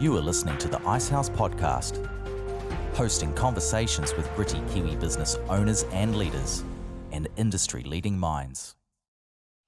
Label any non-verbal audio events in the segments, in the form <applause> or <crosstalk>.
You are listening to the Icehouse Podcast, hosting conversations with gritty Kiwi business owners and leaders and industry leading minds.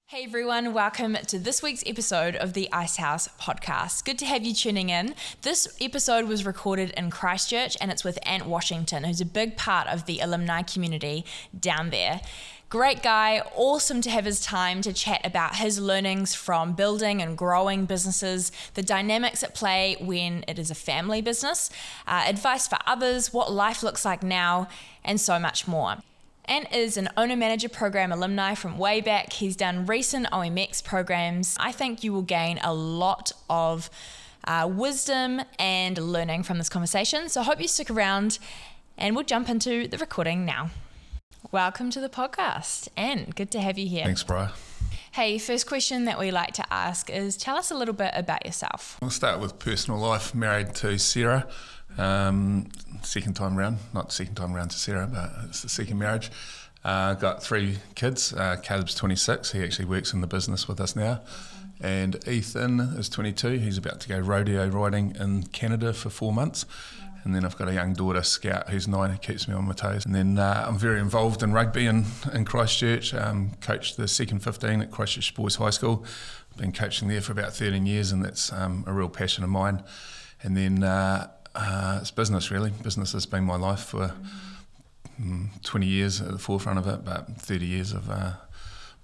Hey everyone, welcome to this week's episode of the Icehouse podcast. Good to have you tuning in. This episode was recorded in Christchurch and it's with Ant Washington, who's a big part of the alumni community down there. Great guy, awesome to have his time to chat about his learnings from building and growing businesses, the dynamics at play when it is a family business, uh, advice for others, what life looks like now, and so much more. Ant is an owner manager program alumni from way back. He's done recent OMX programs. I think you will gain a lot of uh, wisdom and learning from this conversation. So I hope you stick around and we'll jump into the recording now. Welcome to the podcast, and good to have you here. Thanks, Bryar. Hey, first question that we like to ask is tell us a little bit about yourself. I'll start with personal life. Married to Sarah, um, second time round, not second time round to Sarah, but it's the second marriage. Uh, got three kids. Uh, Caleb's 26. He actually works in the business with us now. And Ethan is 22. He's about to go rodeo riding in Canada for four months. And then I've got a young daughter, Scout, who's nine, who keeps me on my toes. And then uh, I'm very involved in rugby in, in Christchurch. Um, coached the second 15 at Christchurch Boys High School. Been coaching there for about 13 years, and that's um, a real passion of mine. And then uh, uh, it's business, really. Business has been my life for mm, 20 years at the forefront of it, but 30 years of uh,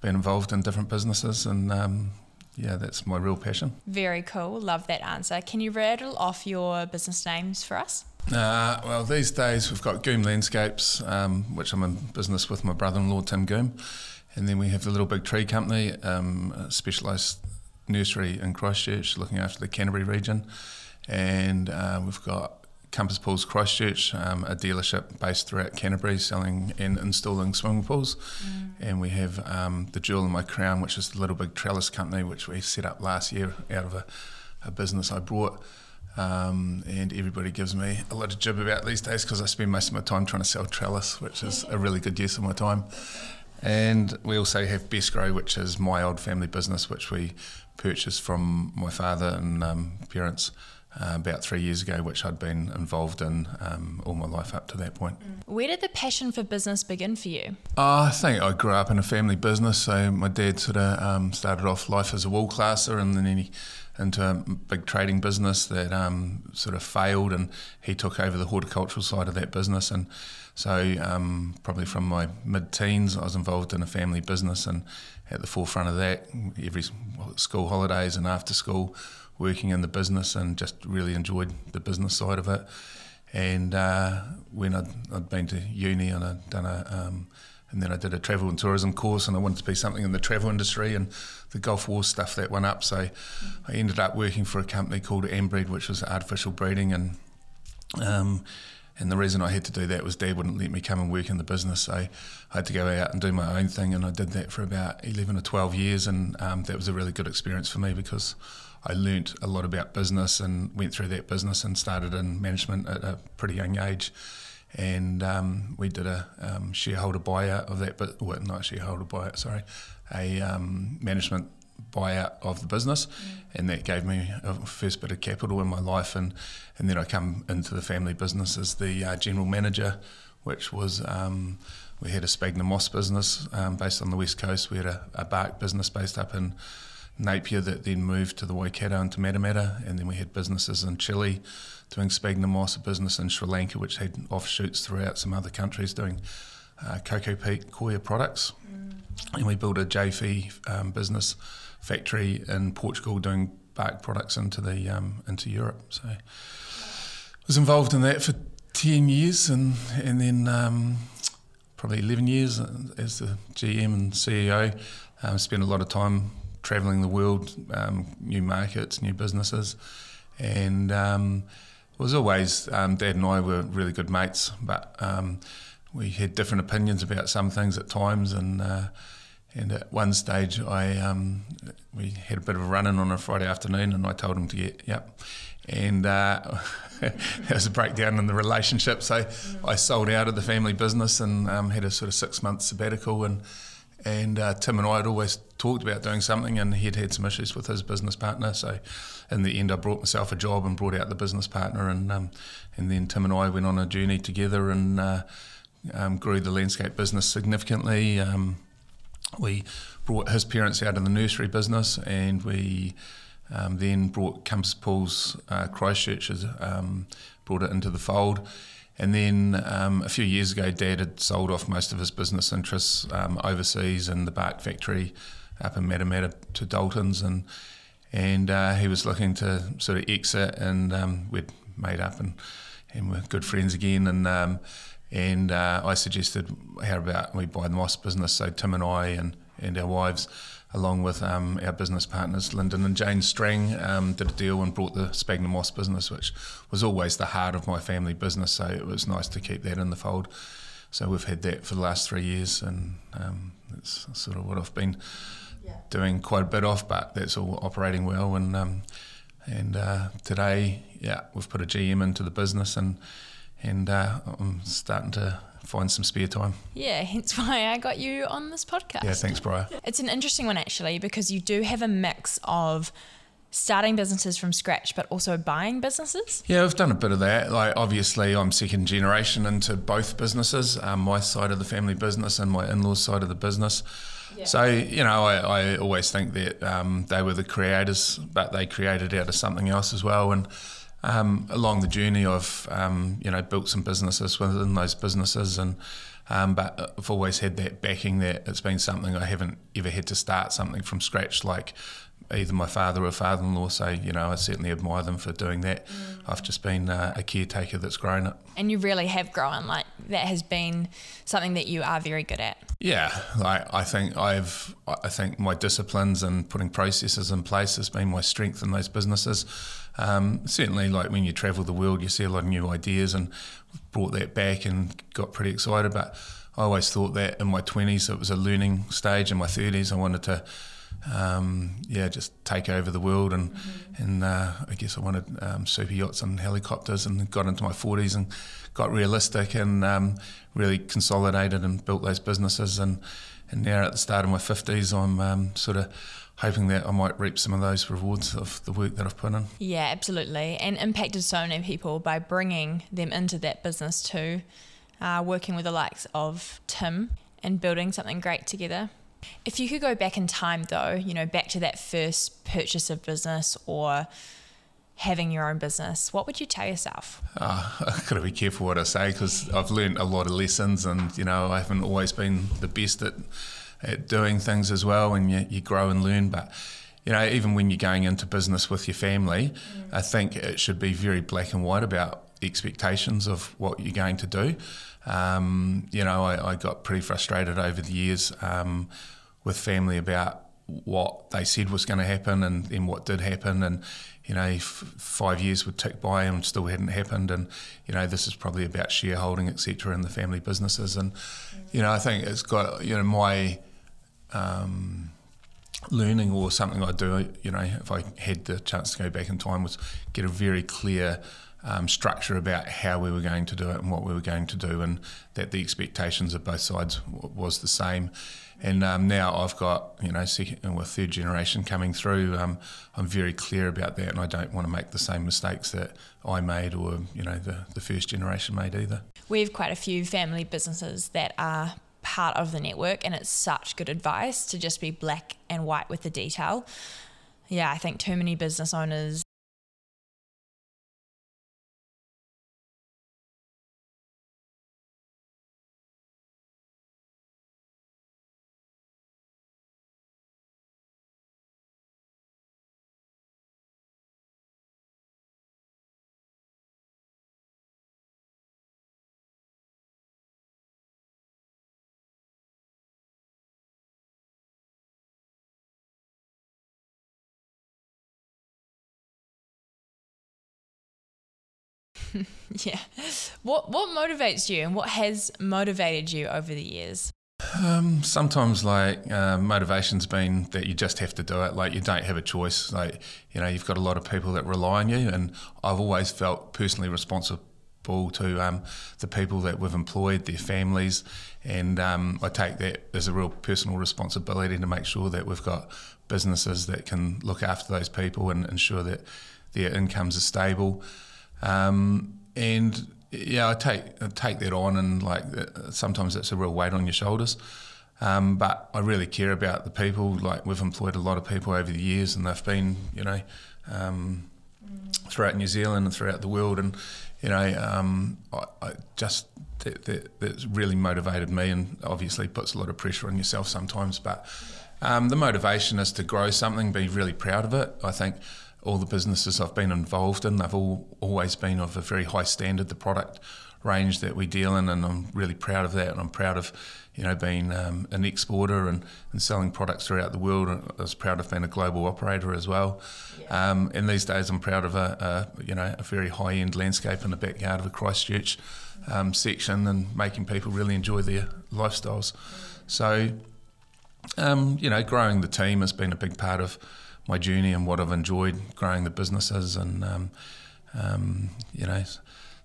being involved in different businesses and um, yeah, that's my real passion. Very cool. Love that answer. Can you rattle off your business names for us? Uh, well, these days we've got Goom Landscapes, um, which I'm in business with my brother-in-law Tim Goom, and then we have the Little Big Tree Company, um, a specialised nursery in Christchurch, looking after the Canterbury region, and uh, we've got Compass Pools Christchurch, um, a dealership based throughout Canterbury, selling and installing swimming pools. Mm. And we have um, the Jewel in My Crown, which is the Little Big Trellis Company, which we set up last year out of a, a business I brought. Um, and everybody gives me a lot of jib about these days because I spend most of my time trying to sell trellis, which is a really good use of my time. And we also have Besgrow, which is my old family business, which we purchased from my father and um, parents uh, about three years ago, which I'd been involved in um, all my life up to that point. Where did the passion for business begin for you? Uh, I think I grew up in a family business. So my dad sort of um, started off life as a wool classer and then he into a big trading business that um, sort of failed and he took over the horticultural side of that business. And so um, probably from my mid-teens, I was involved in a family business and at the forefront of that, every school holidays and after school, working in the business and just really enjoyed the business side of it. And uh, when I'd, I'd, been to uni and I'd done a, um, and then I did a travel and tourism course and I wanted to be something in the travel industry and the Gulf War stuff that went up. So mm-hmm. I ended up working for a company called Ambreed, which was artificial breeding. And um, and the reason I had to do that was Dad wouldn't let me come and work in the business. So I had to go out and do my own thing. And I did that for about 11 or 12 years. And um, that was a really good experience for me because I learnt a lot about business and went through that business and started in management at a pretty young age. And um, we did a um, shareholder buyout of that, but well, not shareholder buyout, sorry, a um, management buyout of the business, mm. and that gave me a first bit of capital in my life. And, and then I come into the family business as the uh, general manager, which was um, we had a Sphagnum moss business um, based on the west coast. We had a, a bark business based up in Napier that then moved to the Waikato and to Matamata, and then we had businesses in Chile doing sphagnum moss, a business in Sri Lanka which had offshoots throughout some other countries doing uh, coco peat coir products, mm. and we built a JV um, business factory in Portugal doing bark products into the um, into Europe. So I was involved in that for ten years, and and then um, probably eleven years as the GM and CEO. Um, spent a lot of time traveling the world, um, new markets, new businesses, and um, it was always um, Dad and I were really good mates, but um, we had different opinions about some things at times, and uh, and at one stage I um, we had a bit of a run in on a Friday afternoon, and I told him to get yep, and. Uh, <laughs> there was a breakdown in the relationship, so I sold out of the family business and um, had a sort of six month sabbatical and and uh, Tim and I had always talked about doing something, and he'd had some issues with his business partner. So, in the end, I brought myself a job and brought out the business partner, and um, and then Tim and I went on a journey together and uh, um, grew the landscape business significantly. Um, we brought his parents out of the nursery business, and we um, then brought Compass Pools uh, Christchurch, um, brought it into the fold and then um, a few years ago, Dad had sold off most of his business interests um, overseas in the bark factory up in Matamata to Daltons, and and uh, he was looking to sort of exit, and um, we'd made up and and we're good friends again, and um, and uh, I suggested how about we buy the Moss business, so Tim and I and and our wives along with um, our business partners, Lyndon and Jane Strang, um, did a deal and brought the Sphagnum Moss business, which was always the heart of my family business. So it was nice to keep that in the fold. So we've had that for the last three years, and um, it's sort of what I've been yeah. doing quite a bit of, but that's all operating well. And um, and uh, today, yeah, we've put a GM into the business, and and uh, I'm starting to find some spare time. Yeah, <laughs> hence why I got you on this podcast. Yeah, thanks, Bryar. It's an interesting one actually because you do have a mix of starting businesses from scratch but also buying businesses yeah i've done a bit of that like obviously i'm second generation into both businesses um, my side of the family business and my in-laws side of the business yeah. so you know I, I always think that um, they were the creators but they created out of something else as well and um, along the journey, I've um, you know built some businesses within those businesses, and um, but I've always had that backing that it's been something I haven't ever had to start something from scratch, like either my father or father-in-law. So you know, I certainly admire them for doing that. Mm. I've just been uh, a caretaker that's grown it. And you really have grown. Like that has been something that you are very good at. Yeah, like I think I've, I think my disciplines and putting processes in place has been my strength in those businesses. Um, certainly, like when you travel the world, you see a lot of new ideas, and brought that back and got pretty excited. But I always thought that in my twenties it was a learning stage. In my thirties, I wanted to, um, yeah, just take over the world, and mm-hmm. and uh, I guess I wanted um, super yachts and helicopters, and got into my forties and got realistic and um, really consolidated and built those businesses, and and now at the start of my fifties, I'm um, sort of hoping that I might reap some of those rewards of the work that I've put in. Yeah, absolutely. And impacted so many people by bringing them into that business too, uh, working with the likes of Tim and building something great together. If you could go back in time though, you know, back to that first purchase of business or having your own business, what would you tell yourself? Uh, <laughs> I've got to be careful what I say because I've learned a lot of lessons and, you know, I haven't always been the best at at doing things as well, and you, you grow and learn. But you know, even when you're going into business with your family, mm. I think it should be very black and white about expectations of what you're going to do. Um, you know, I, I, got pretty frustrated over the years um, with family about what they said was going to happen and then what did happen and you know f- five years would tick by and still hadn't happened and you know this is probably about shareholding etc in the family businesses and you know I think it's got you know my um, learning or something I do, you know, if I had the chance to go back in time, was get a very clear um, structure about how we were going to do it and what we were going to do, and that the expectations of both sides w- was the same. And um, now I've got, you know, second or third generation coming through. Um, I'm very clear about that, and I don't want to make the same mistakes that I made or, you know, the, the first generation made either. We have quite a few family businesses that are part of the network and it's such good advice to just be black and white with the detail. Yeah, I think too many business owners <laughs> yeah. What what motivates you and what has motivated you over the years? Um, sometimes like uh, motivation's been that you just have to do it. Like you don't have a choice. Like you know, you've got a lot of people that rely on you, and I've always felt personally responsible to um, the people that we've employed, their families, and um, I take that as a real personal responsibility to make sure that we've got businesses that can look after those people and ensure that their incomes are stable. Um, and yeah, I take I take that on, and like sometimes it's a real weight on your shoulders. Um, but I really care about the people. Like we've employed a lot of people over the years, and they've been, you know, um, throughout New Zealand and throughout the world. And you know, um, I, I, just that, that, that's really motivated me, and obviously puts a lot of pressure on yourself sometimes. But um, the motivation is to grow something, be really proud of it. I think all the businesses I've been involved in, they've all always been of a very high standard. The product range that we deal in, and I'm really proud of that. And I'm proud of, you know, being um, an exporter and, and selling products throughout the world. I was proud of being a global operator as well. Yeah. Um, and these days, I'm proud of a, a, you know a very high end landscape in the backyard of a Christchurch um, section and making people really enjoy their lifestyles. So, um, you know, growing the team has been a big part of my journey and what I've enjoyed growing the businesses and um, um, you know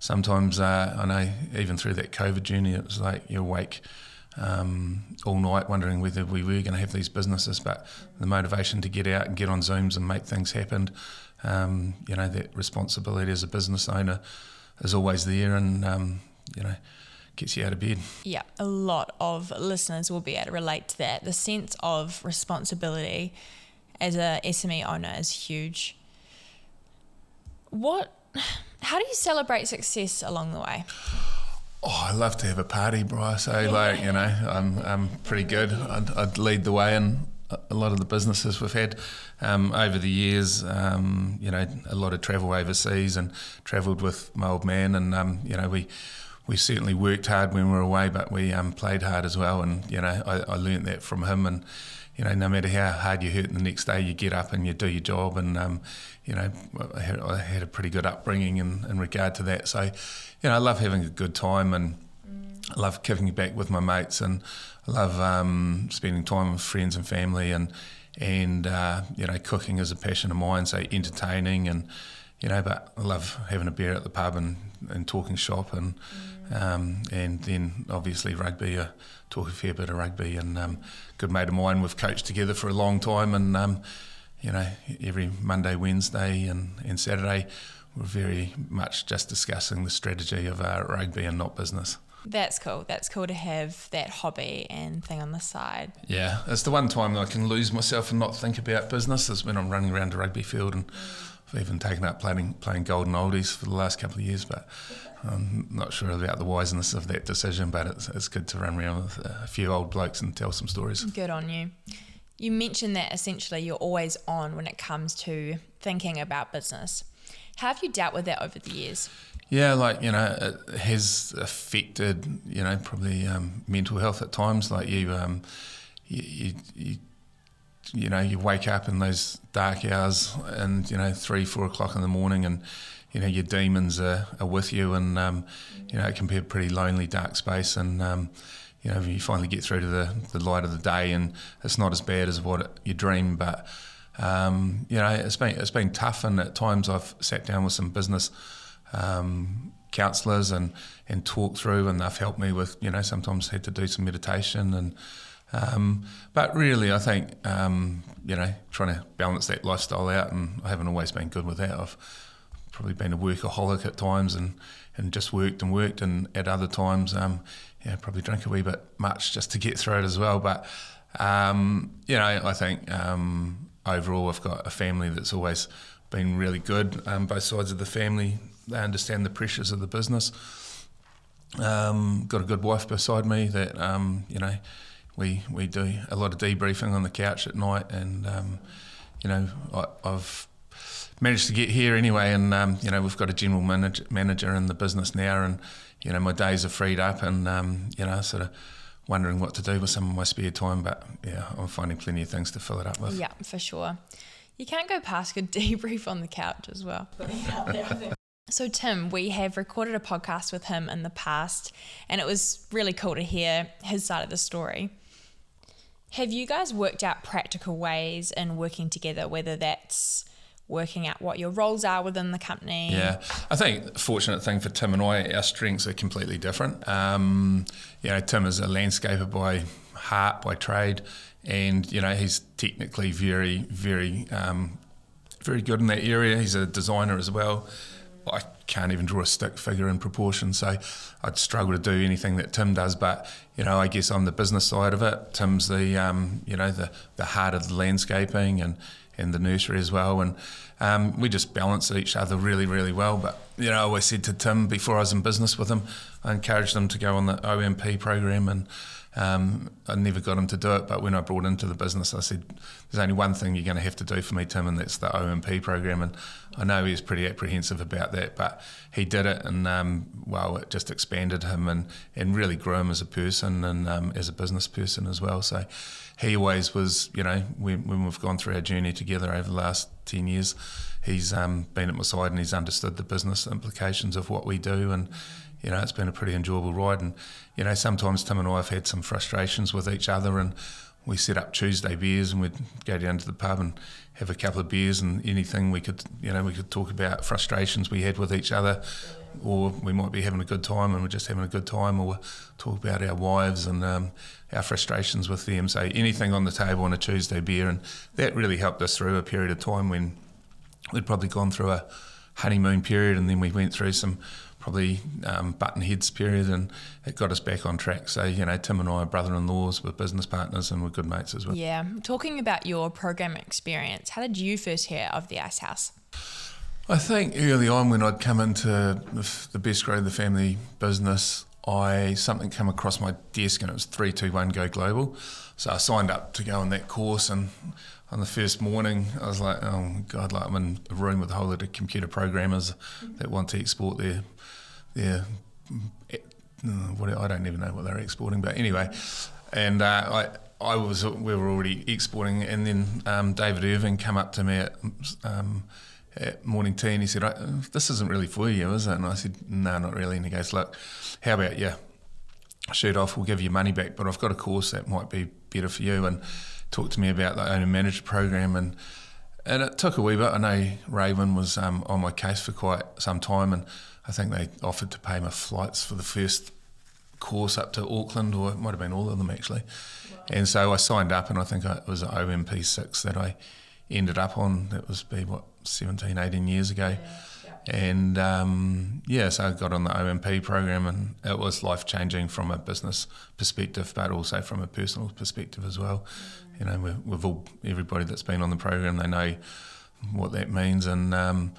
sometimes uh, I know even through that COVID journey, it was like you're awake um, all night wondering whether we were going to have these businesses. But the motivation to get out and get on Zooms and make things happen, um, you know, that responsibility as a business owner is always there and, um, you know, gets you out of bed. Yeah, a lot of listeners will be able to relate to that. The sense of responsibility as a SME owner is huge. What how do you celebrate success along the way? Oh, I love to have a party, bro. So, yeah. like, you know, I'm, I'm pretty good. I'd, I'd, lead the way in a lot of the businesses we've had um, over the years. Um, you know, a lot of travel overseas and travelled with my old man. And, um, you know, we we certainly worked hard when we were away, but we um, played hard as well. And, you know, I, I learned that from him. And, you know, no matter how hard you hurt, the next day you get up and you do your job. And um, you know, I had, I had, a pretty good upbringing in, in regard to that. So, you know, I love having a good time and mm. I love giving back with my mates and I love um, spending time with friends and family and and uh, you know, cooking is a passion of mine. So entertaining and you know, but I love having a beer at the pub and, and talking shop and mm. um, and then obviously rugby. I talk a fair bit of rugby and um, good mate of mine. We've coached together for a long time and um, you know every Monday, Wednesday, and, and Saturday we're very much just discussing the strategy of our rugby and not business. That's cool. That's cool to have that hobby and thing on the side. Yeah, it's the one time I can lose myself and not think about business is when I'm running around a rugby field and. Mm even taken up playing playing golden oldies for the last couple of years, but I'm not sure about the wiseness of that decision. But it's it's good to run around with a few old blokes and tell some stories. Good on you. You mentioned that essentially you're always on when it comes to thinking about business. How have you dealt with that over the years? Yeah, like you know, it has affected you know probably um, mental health at times. Like you, um, you, you, you you know, you wake up in those dark hours and, you know, three, four o'clock in the morning and, you know, your demons are, are with you and, um, you know, it can be a pretty lonely, dark space. And, um, you know, you finally get through to the, the light of the day and it's not as bad as what it, you dream. But, um, you know, it's been, it's been tough. And at times I've sat down with some business um, counsellors and, and talked through and they've helped me with, you know, sometimes had to do some meditation and, um, but really, I think um, you know trying to balance that lifestyle out, and I haven't always been good with that. I've probably been a workaholic at times, and, and just worked and worked, and at other times, um, yeah, probably drank a wee bit much just to get through it as well. But um, you know, I think um, overall, I've got a family that's always been really good. Um, both sides of the family, they understand the pressures of the business. Got a good wife beside me that you know we we do a lot of debriefing on the couch at night, and um, you know I, have managed to get here anyway, and um, you know we've got a general manager, manager in the business now, and you know my days are freed up, and um, you know sort of wondering what to do with some of my spare time, but yeah, I'm finding plenty of things to fill it up with. Yeah, for sure. You can't go past a <laughs> debrief on the couch as well. <laughs> So, Tim, we have recorded a podcast with him in the past, and it was really cool to hear his side of the story. Have you guys worked out practical ways in working together, whether that's working out what your roles are within the company. Yeah, I think fortunate thing for Tim and I, our strengths are completely different. Um, you know, Tim is a landscaper by heart, by trade, and you know he's technically very, very, um, very good in that area. He's a designer as well. I can't even draw a stick figure in proportion, so I'd struggle to do anything that Tim does. But you know, I guess I'm the business side of it. Tim's the um, you know the the heart of the landscaping and and the nursery as well. And um, we just balance each other really, really well. But, you know, I always said to Tim before I was in business with him, I encouraged him to go on the OMP program and um, I never got him to do it. But when I brought into the business, I said, there's only one thing you're going to have to do for me, Tim, and that's the OMP program. And I know he was pretty apprehensive about that, but he did it. And, um, well, it just expanded him and, and really grew him as a person and um, as a business person as well. So, he always was, you know, when, when we've gone through our journey together over the last 10 years, he's um, been at my side and he's understood the business implications of what we do. And, you know, it's been a pretty enjoyable ride. And, you know, sometimes Tim and I have had some frustrations with each other and we set up Tuesday beers and we'd go down to the pub and have a couple of beers and anything we could, you know, we could talk about frustrations we had with each other or we might be having a good time and we're just having a good time or talk about our wives and um, our frustrations with them. So anything on the table on a Tuesday beer, and that really helped us through a period of time when we'd probably gone through a honeymoon period, and then we went through some probably um, button heads period, and it got us back on track. So you know, Tim and I are brother-in-laws, we're business partners, and we're good mates as well. Yeah, talking about your program experience, how did you first hear of the Icehouse? I think early on when I'd come into the Besgrow of the family business, I something came across my desk and it was three, two, one, go global. So I signed up to go on that course, and on the first morning, I was like, oh god, like I'm in a room with a whole lot of computer programmers that want to export their their uh, what I don't even know what they're exporting, but anyway, and uh, I I was we were already exporting, and then um, David Irving came up to me at. Um, at morning tea and he said, This isn't really for you, is it? And I said, No, not really. And he goes, Look, how about you shoot off? We'll give you money back, but I've got a course that might be better for you. And talk to me about the owner manager program. And and it took a wee bit. I know Raven was um, on my case for quite some time, and I think they offered to pay my flights for the first course up to Auckland, or it might have been all of them actually. Wow. And so I signed up, and I think it was OMP six that I ended up on. That was be what 17, 18 years ago. Yeah, yeah. And um, yeah, so I got on the OMP program, and it was life changing from a business perspective, but also from a personal perspective as well. Mm. You know, we've, we've, all everybody that's been on the program, they know what that means, and um,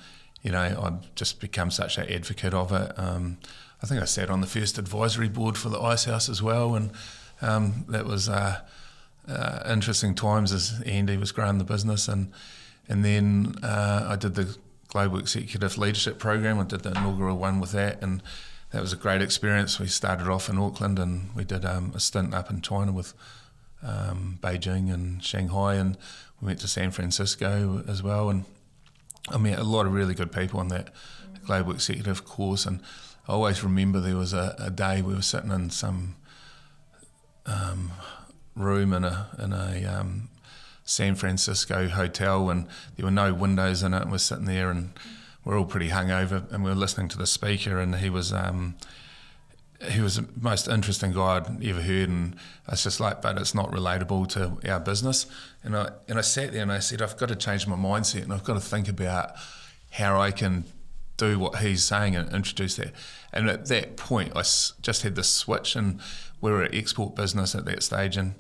you know, I've just become such an advocate of it. Um, I think I sat on the first advisory board for the Icehouse as well, and um, that was. Uh, uh, interesting times as Andy was growing the business, and and then uh, I did the Global Executive Leadership Program. I did the inaugural one with that, and that was a great experience. We started off in Auckland, and we did um, a stint up in China with um, Beijing and Shanghai, and we went to San Francisco as well. And I met a lot of really good people on that Global Executive course, and I always remember there was a, a day we were sitting in some um, room in a in a um, San Francisco hotel, and there were no windows in it. And we're sitting there, and we're all pretty hungover, and we are listening to the speaker, and he was. Um, he was the most interesting guy I'd ever heard, and it's just like, but it's not relatable to our business. And I and I sat there and I said, I've got to change my mindset, and I've got to think about how I can do what he's saying and introduce that. And at that point, I just had this switch, and we were an export business at that stage, and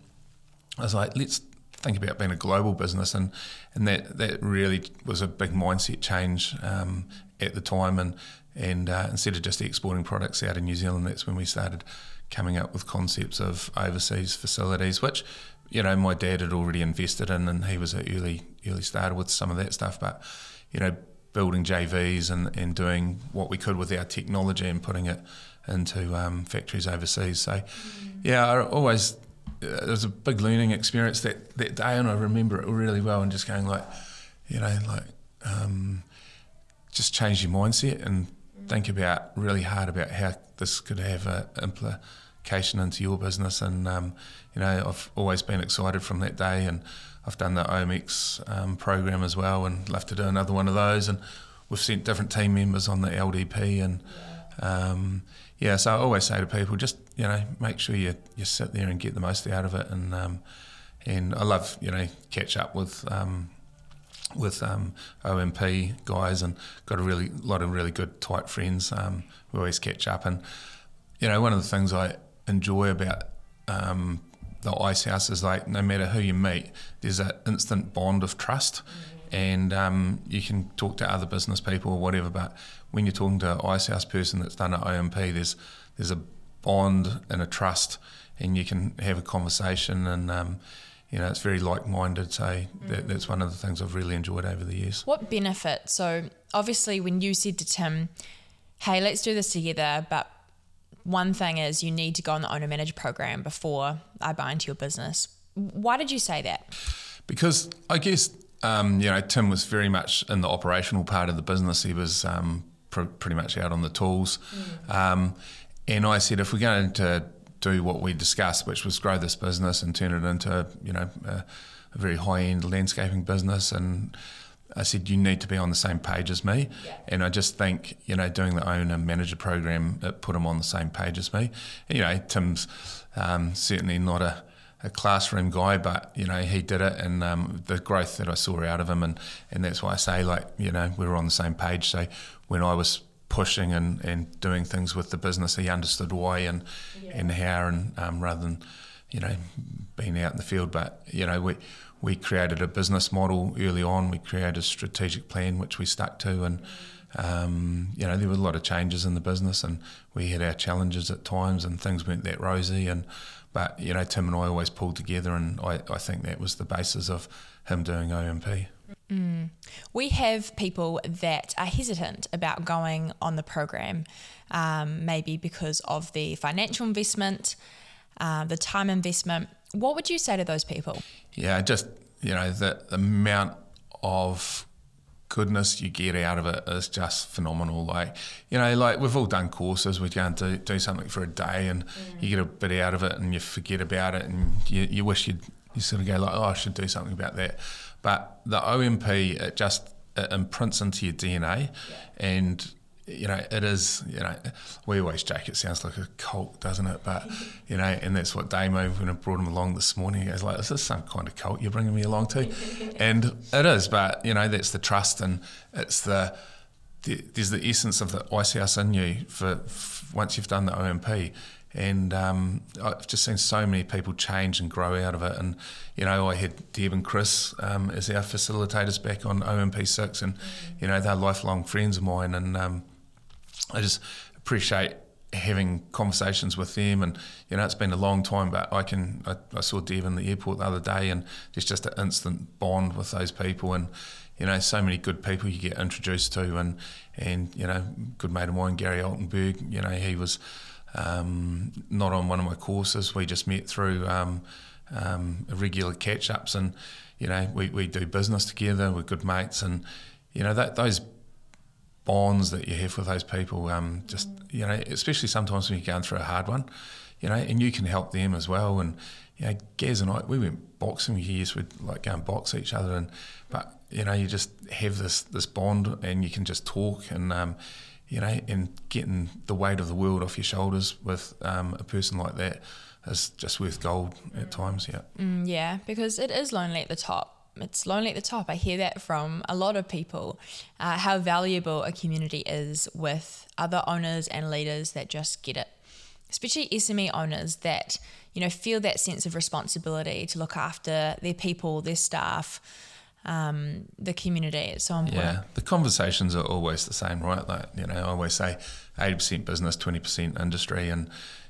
I was like, let's think about being a global business, and and that that really was a big mindset change um, at the time, and and uh, instead of just exporting products out of New Zealand, that's when we started coming up with concepts of overseas facilities, which you know my dad had already invested in, and he was an early early starter with some of that stuff, but you know building JVs and, and doing what we could with our technology and putting it into um, factories overseas. So, mm. yeah, I always it was a big learning experience that, that day, and I remember it really well. And just going like, you know, like um, just change your mindset and think about really hard about how this could have a implication into your business. And um, you know, I've always been excited from that day, and I've done the OMX um, program as well, and love to do another one of those. And we've sent different team members on the LDP, and. Um, yeah, so I always say to people, just you know, make sure you you sit there and get the most out of it. And um, and I love you know catch up with um, with um, OMP guys and got a really lot of really good tight friends. Um, we always catch up, and you know one of the things I enjoy about um, the ice house is like no matter who you meet, there's an instant bond of trust, mm-hmm. and um, you can talk to other business people or whatever. But when you're talking to an ice house person that's done at OMP, there's there's a bond and a trust, and you can have a conversation and um, you know, it's very like-minded. So mm. that, that's one of the things I've really enjoyed over the years. What benefit? So obviously, when you said to Tim, "Hey, let's do this together," but one thing is you need to go on the owner manager program before I buy into your business. Why did you say that? Because I guess um, you know Tim was very much in the operational part of the business. He was um, pr- pretty much out on the tools, mm. um, and I said if we're going to do what we discussed, which was grow this business and turn it into you know a, a very high end landscaping business. And I said you need to be on the same page as me. Yeah. And I just think you know doing the owner manager program it put him on the same page as me. And, you know Tim's um, certainly not a a classroom guy, but you know he did it, and um, the growth that I saw out of him, and and that's why I say like you know we were on the same page. So when I was pushing and, and doing things with the business. He understood why and yeah. and how, and um, rather than you know being out in the field. But you know we we created a business model early on. We created a strategic plan which we stuck to, and um, you know there were a lot of changes in the business, and we had our challenges at times, and things weren't that rosy. And but you know Tim and I always pulled together, and I, I think that was the basis of him doing OMP. Mm. We have people that are hesitant about going on the program, um, maybe because of the financial investment, uh, the time investment. What would you say to those people? Yeah, just you know the, the amount of goodness you get out of it is just phenomenal. Like, you know, like we've all done courses, we go and do, do something for a day and mm. you get a bit out of it and you forget about it and you, you wish you'd, you sort of go like, oh, I should do something about that. But the OMP, it just it imprints into your DNA, and you know it is. You know, we always joke it sounds like a cult, doesn't it? But <laughs> you know, and that's what Damo when I brought him along this morning. He goes like, "Is this some kind of cult you're bringing me along to?" <laughs> and it is. But you know, that's the trust, and it's the there's the essence of the house in you for, for once you've done the OMP and um, I've just seen so many people change and grow out of it. And you know, I had Deb and Chris um, as our facilitators back on OMP6, and you know, they're lifelong friends of mine, and um, I just appreciate having conversations with them. And you know, it's been a long time, but I can. I, I saw Deb in the airport the other day, and there's just an instant bond with those people, and you know, so many good people you get introduced to, and and you know, good mate of mine, Gary Altenberg. You know, he was um, not on one of my courses. We just met through um, um, regular catch ups, and you know we, we do business together. We're good mates, and you know that those bonds that you have with those people, um, just you know, especially sometimes when you're going through a hard one, you know, and you can help them as well. And you know, Gaz and I, we went boxing years. We'd like go and box each other, and but you know, you just have this this bond, and you can just talk and um, you know, and getting the weight of the world off your shoulders with um, a person like that is just worth gold at times. Yeah. Mm, yeah, because it is lonely at the top. It's lonely at the top. I hear that from a lot of people. Uh, how valuable a community is with other owners and leaders that just get it, especially SME owners that you know feel that sense of responsibility to look after their people, their staff um, the community. It's so important. Yeah, the conversations are always the same, right? Like, you know, I always say 80% business, 20% industry. And,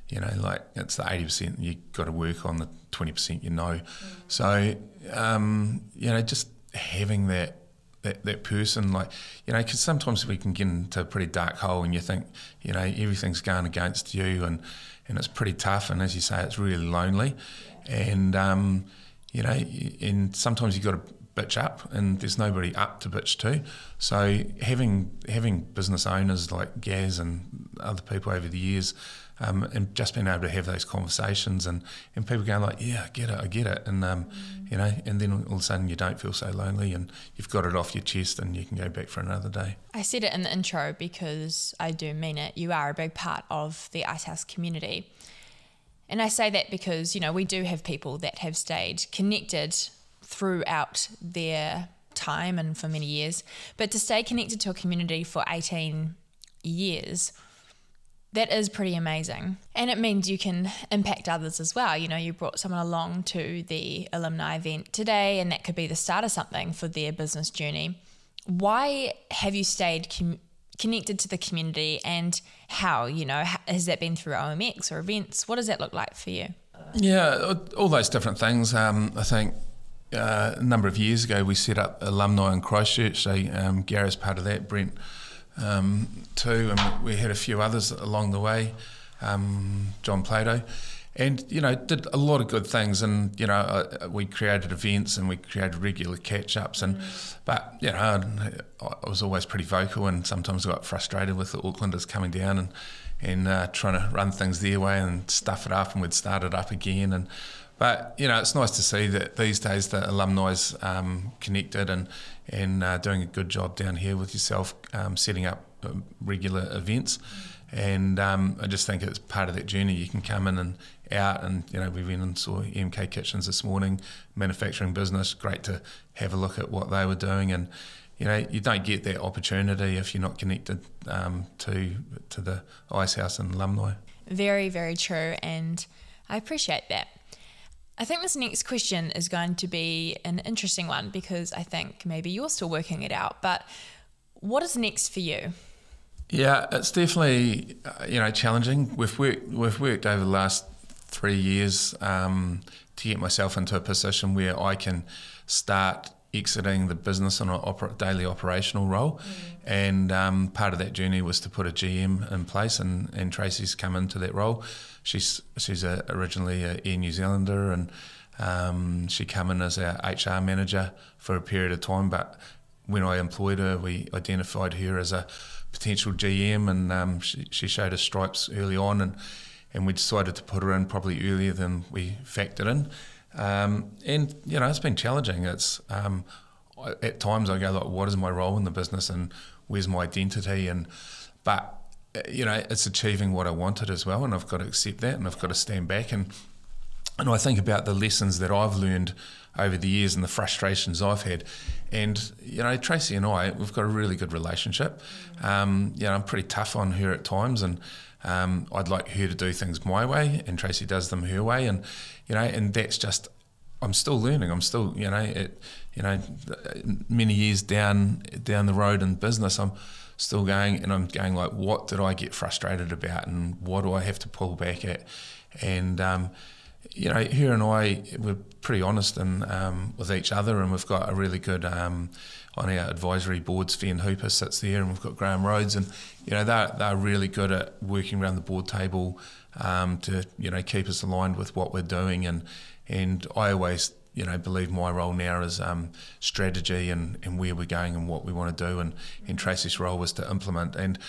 you know, like it's the 80% you got to work on, the 20% you know. Mm. So, um, you know, just having that that, that person like you know because sometimes we can get into a pretty dark hole and you think you know everything's going against you and and it's pretty tough and as you say it's really lonely and um, you know and sometimes you've got to bitch up, and there's nobody up to bitch to. So having having business owners like Gaz and other people over the years, um, and just being able to have those conversations and, and people going like, yeah, I get it, I get it, and um, mm. you know, and then all of a sudden you don't feel so lonely and you've got it off your chest and you can go back for another day. I said it in the intro because I do mean it. You are a big part of the Icehouse community. And I say that because, you know, we do have people that have stayed connected throughout their time and for many years. But to stay connected to a community for 18 years, that is pretty amazing. And it means you can impact others as well. You know, you brought someone along to the alumni event today, and that could be the start of something for their business journey. Why have you stayed com- connected to the community and how? You know, has that been through OMX or events? What does that look like for you? Yeah, all those different things. Um, I think uh, a number of years ago, we set up alumni in Christchurch. So um, Gary's part of that, Brent um, too, and we had a few others along the way, um, John Plato. And you know, did a lot of good things, and you know, uh, we created events and we created regular catch-ups, and mm. but you know, I was always pretty vocal, and sometimes got frustrated with the Aucklanders coming down and and uh, trying to run things their way and stuff it up, and we'd start it up again, and but you know, it's nice to see that these days the alumni's um, connected and and uh, doing a good job down here with yourself, um, setting up um, regular events. And um, I just think it's part of that journey. You can come in and out, and you know we went and saw MK Kitchens this morning, manufacturing business. Great to have a look at what they were doing, and you know you don't get that opportunity if you're not connected um, to to the Icehouse and alumni. Very, very true, and I appreciate that. I think this next question is going to be an interesting one because I think maybe you're still working it out. But what is next for you? Yeah, it's definitely uh, you know challenging. We've worked we've worked over the last three years um, to get myself into a position where I can start exiting the business on a oper- daily operational role. Mm. And um, part of that journey was to put a GM in place, and, and Tracy's come into that role. She's she's a, originally a Air New Zealander, and um, she came in as our HR manager for a period of time. But when I employed her, we identified her as a potential GM, and um, she, she showed us stripes early on, and and we decided to put her in probably earlier than we factored in. Um, and you know, it's been challenging. It's um, at times I go like, what is my role in the business and where's my identity? And but you know, it's achieving what I wanted as well, and I've got to accept that, and I've got to stand back and and I think about the lessons that I've learned over the years and the frustrations I've had. And you know, Tracy and I, we've got a really good relationship. Um, you know, I'm pretty tough on her at times, and um, I'd like her to do things my way, and Tracy does them her way, and you know, and that's just I'm still learning. I'm still, you know, it, you know, many years down down the road in business, I'm still going, and I'm going like, what did I get frustrated about, and what do I have to pull back at, and um, you know, her and I, we're pretty honest and um, with each other, and we've got a really good um, on our advisory boards. Fionn Hooper sits there, and we've got Graham Rhodes, and you know they're they're really good at working around the board table um, to you know keep us aligned with what we're doing, and and I always you know believe my role now is um, strategy and, and where we're going and what we want to do, and and Tracy's role was to implement and.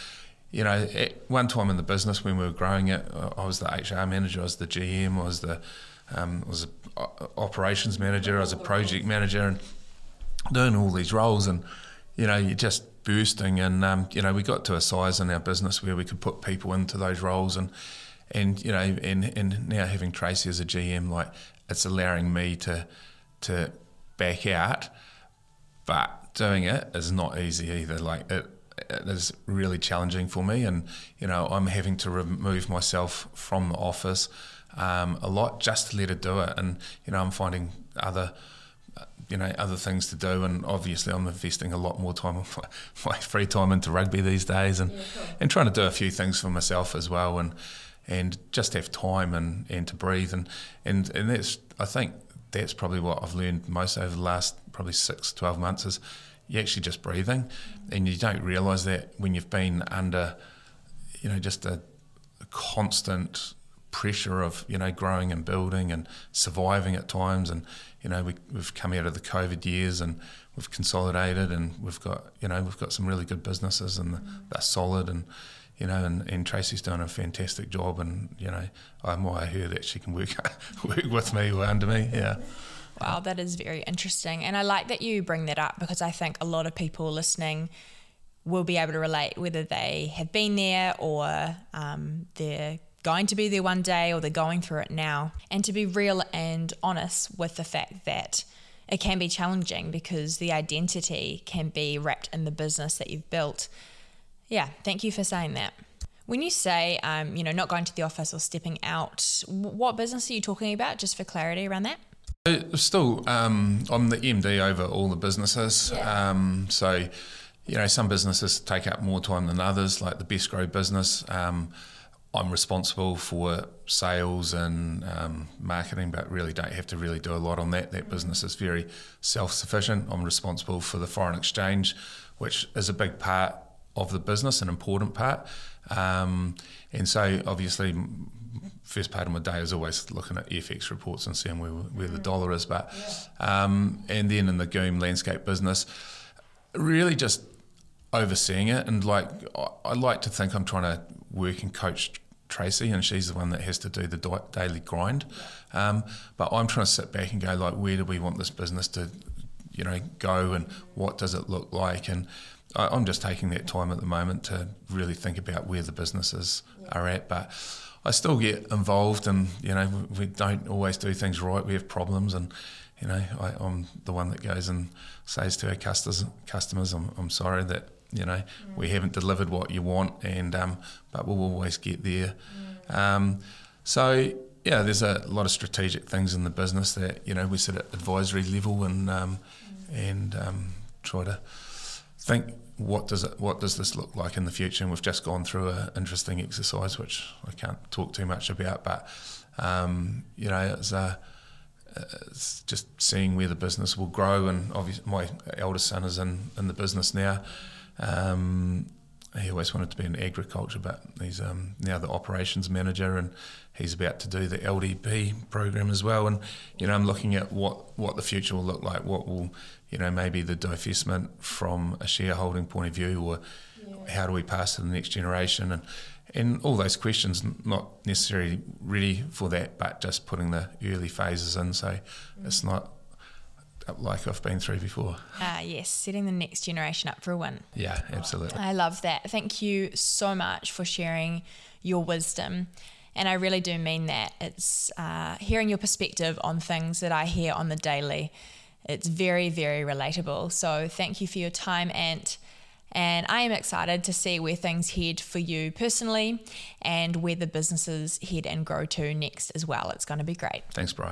You know, at one time in the business when we were growing it, I was the HR manager, I was the GM, I was the um, I was a operations manager, I was a project manager, and doing all these roles, and you know, you're just bursting. And um, you know, we got to a size in our business where we could put people into those roles, and and you know, and and now having Tracy as a GM, like it's allowing me to to back out, but doing it is not easy either. Like it is really challenging for me, and you know, I'm having to remove myself from the office um, a lot just to let it do it, and you know, I'm finding other you know other things to do. And obviously I'm investing a lot more time of my, <laughs> my free time into rugby these days and yeah, cool. and trying to do a few things for myself as well. And and just have time and, and to breathe. And, and and that's I think that's probably what I've learned most over the last probably six, 12 months is you're actually just breathing and you don't realise that when you've been under you know just a, a constant pressure of you know growing and building and surviving at times and you know we, we've come out of the COVID years and we've consolidated and we've got you know we've got some really good businesses and they're solid and you know, and, and Tracy's done a fantastic job, and you know, I admire her that she can work <laughs> work with me or under me. Yeah. Wow, that is very interesting, and I like that you bring that up because I think a lot of people listening will be able to relate whether they have been there or um, they're going to be there one day or they're going through it now, and to be real and honest with the fact that it can be challenging because the identity can be wrapped in the business that you've built. Yeah, thank you for saying that. When you say, um, you know, not going to the office or stepping out, what business are you talking about, just for clarity around that? Still, um, I'm the MD over all the businesses. Yeah. Um, so, you know, some businesses take up more time than others, like the Besgrow business. Um, I'm responsible for sales and um, marketing, but really don't have to really do a lot on that. That business is very self sufficient. I'm responsible for the foreign exchange, which is a big part of the business, an important part. Um, and so, obviously, first part of my day is always looking at FX reports and seeing where, where the dollar is. But um, and then in the Goom landscape business, really just overseeing it and like I like to think I'm trying to work and coach Tracy, and she's the one that has to do the daily grind. Um, but I'm trying to sit back and go like, where do we want this business to, you know, go, and what does it look like? And I, am just taking that time at the moment to really think about where the businesses are at. But I still get involved, and you know, we, we don't always do things right. We have problems, and you know, I, am the one that goes and says to our customers, customers, I'm, I'm sorry that you know, mm. we haven't delivered what you want, and um, but we'll always get there. Mm. Um, so yeah, there's a lot of strategic things in the business that you know we sit at advisory level and um, mm. and um, try to think what does it what does this look like in the future. And we've just gone through an interesting exercise, which I can't talk too much about, but um, you know, it's a it's just seeing where the business will grow. And obviously, my eldest son is in, in the business now. Um, he always wanted to be in agriculture, but he's um, now the operations manager, and he's about to do the LDP program as well. And you know, I'm looking at what what the future will look like. What will you know maybe the divestment from a shareholding point of view, or yeah. how do we pass to the next generation, and and all those questions. Not necessarily ready for that, but just putting the early phases in. So mm. it's not like I've been through before. Ah, uh, yes, setting the next generation up for a win. Yeah, absolutely. I love that. Thank you so much for sharing your wisdom. And I really do mean that. It's uh, hearing your perspective on things that I hear on the daily. It's very, very relatable. So thank you for your time, Ant. And I am excited to see where things head for you personally and where the businesses head and grow to next as well. It's going to be great. Thanks, Bri.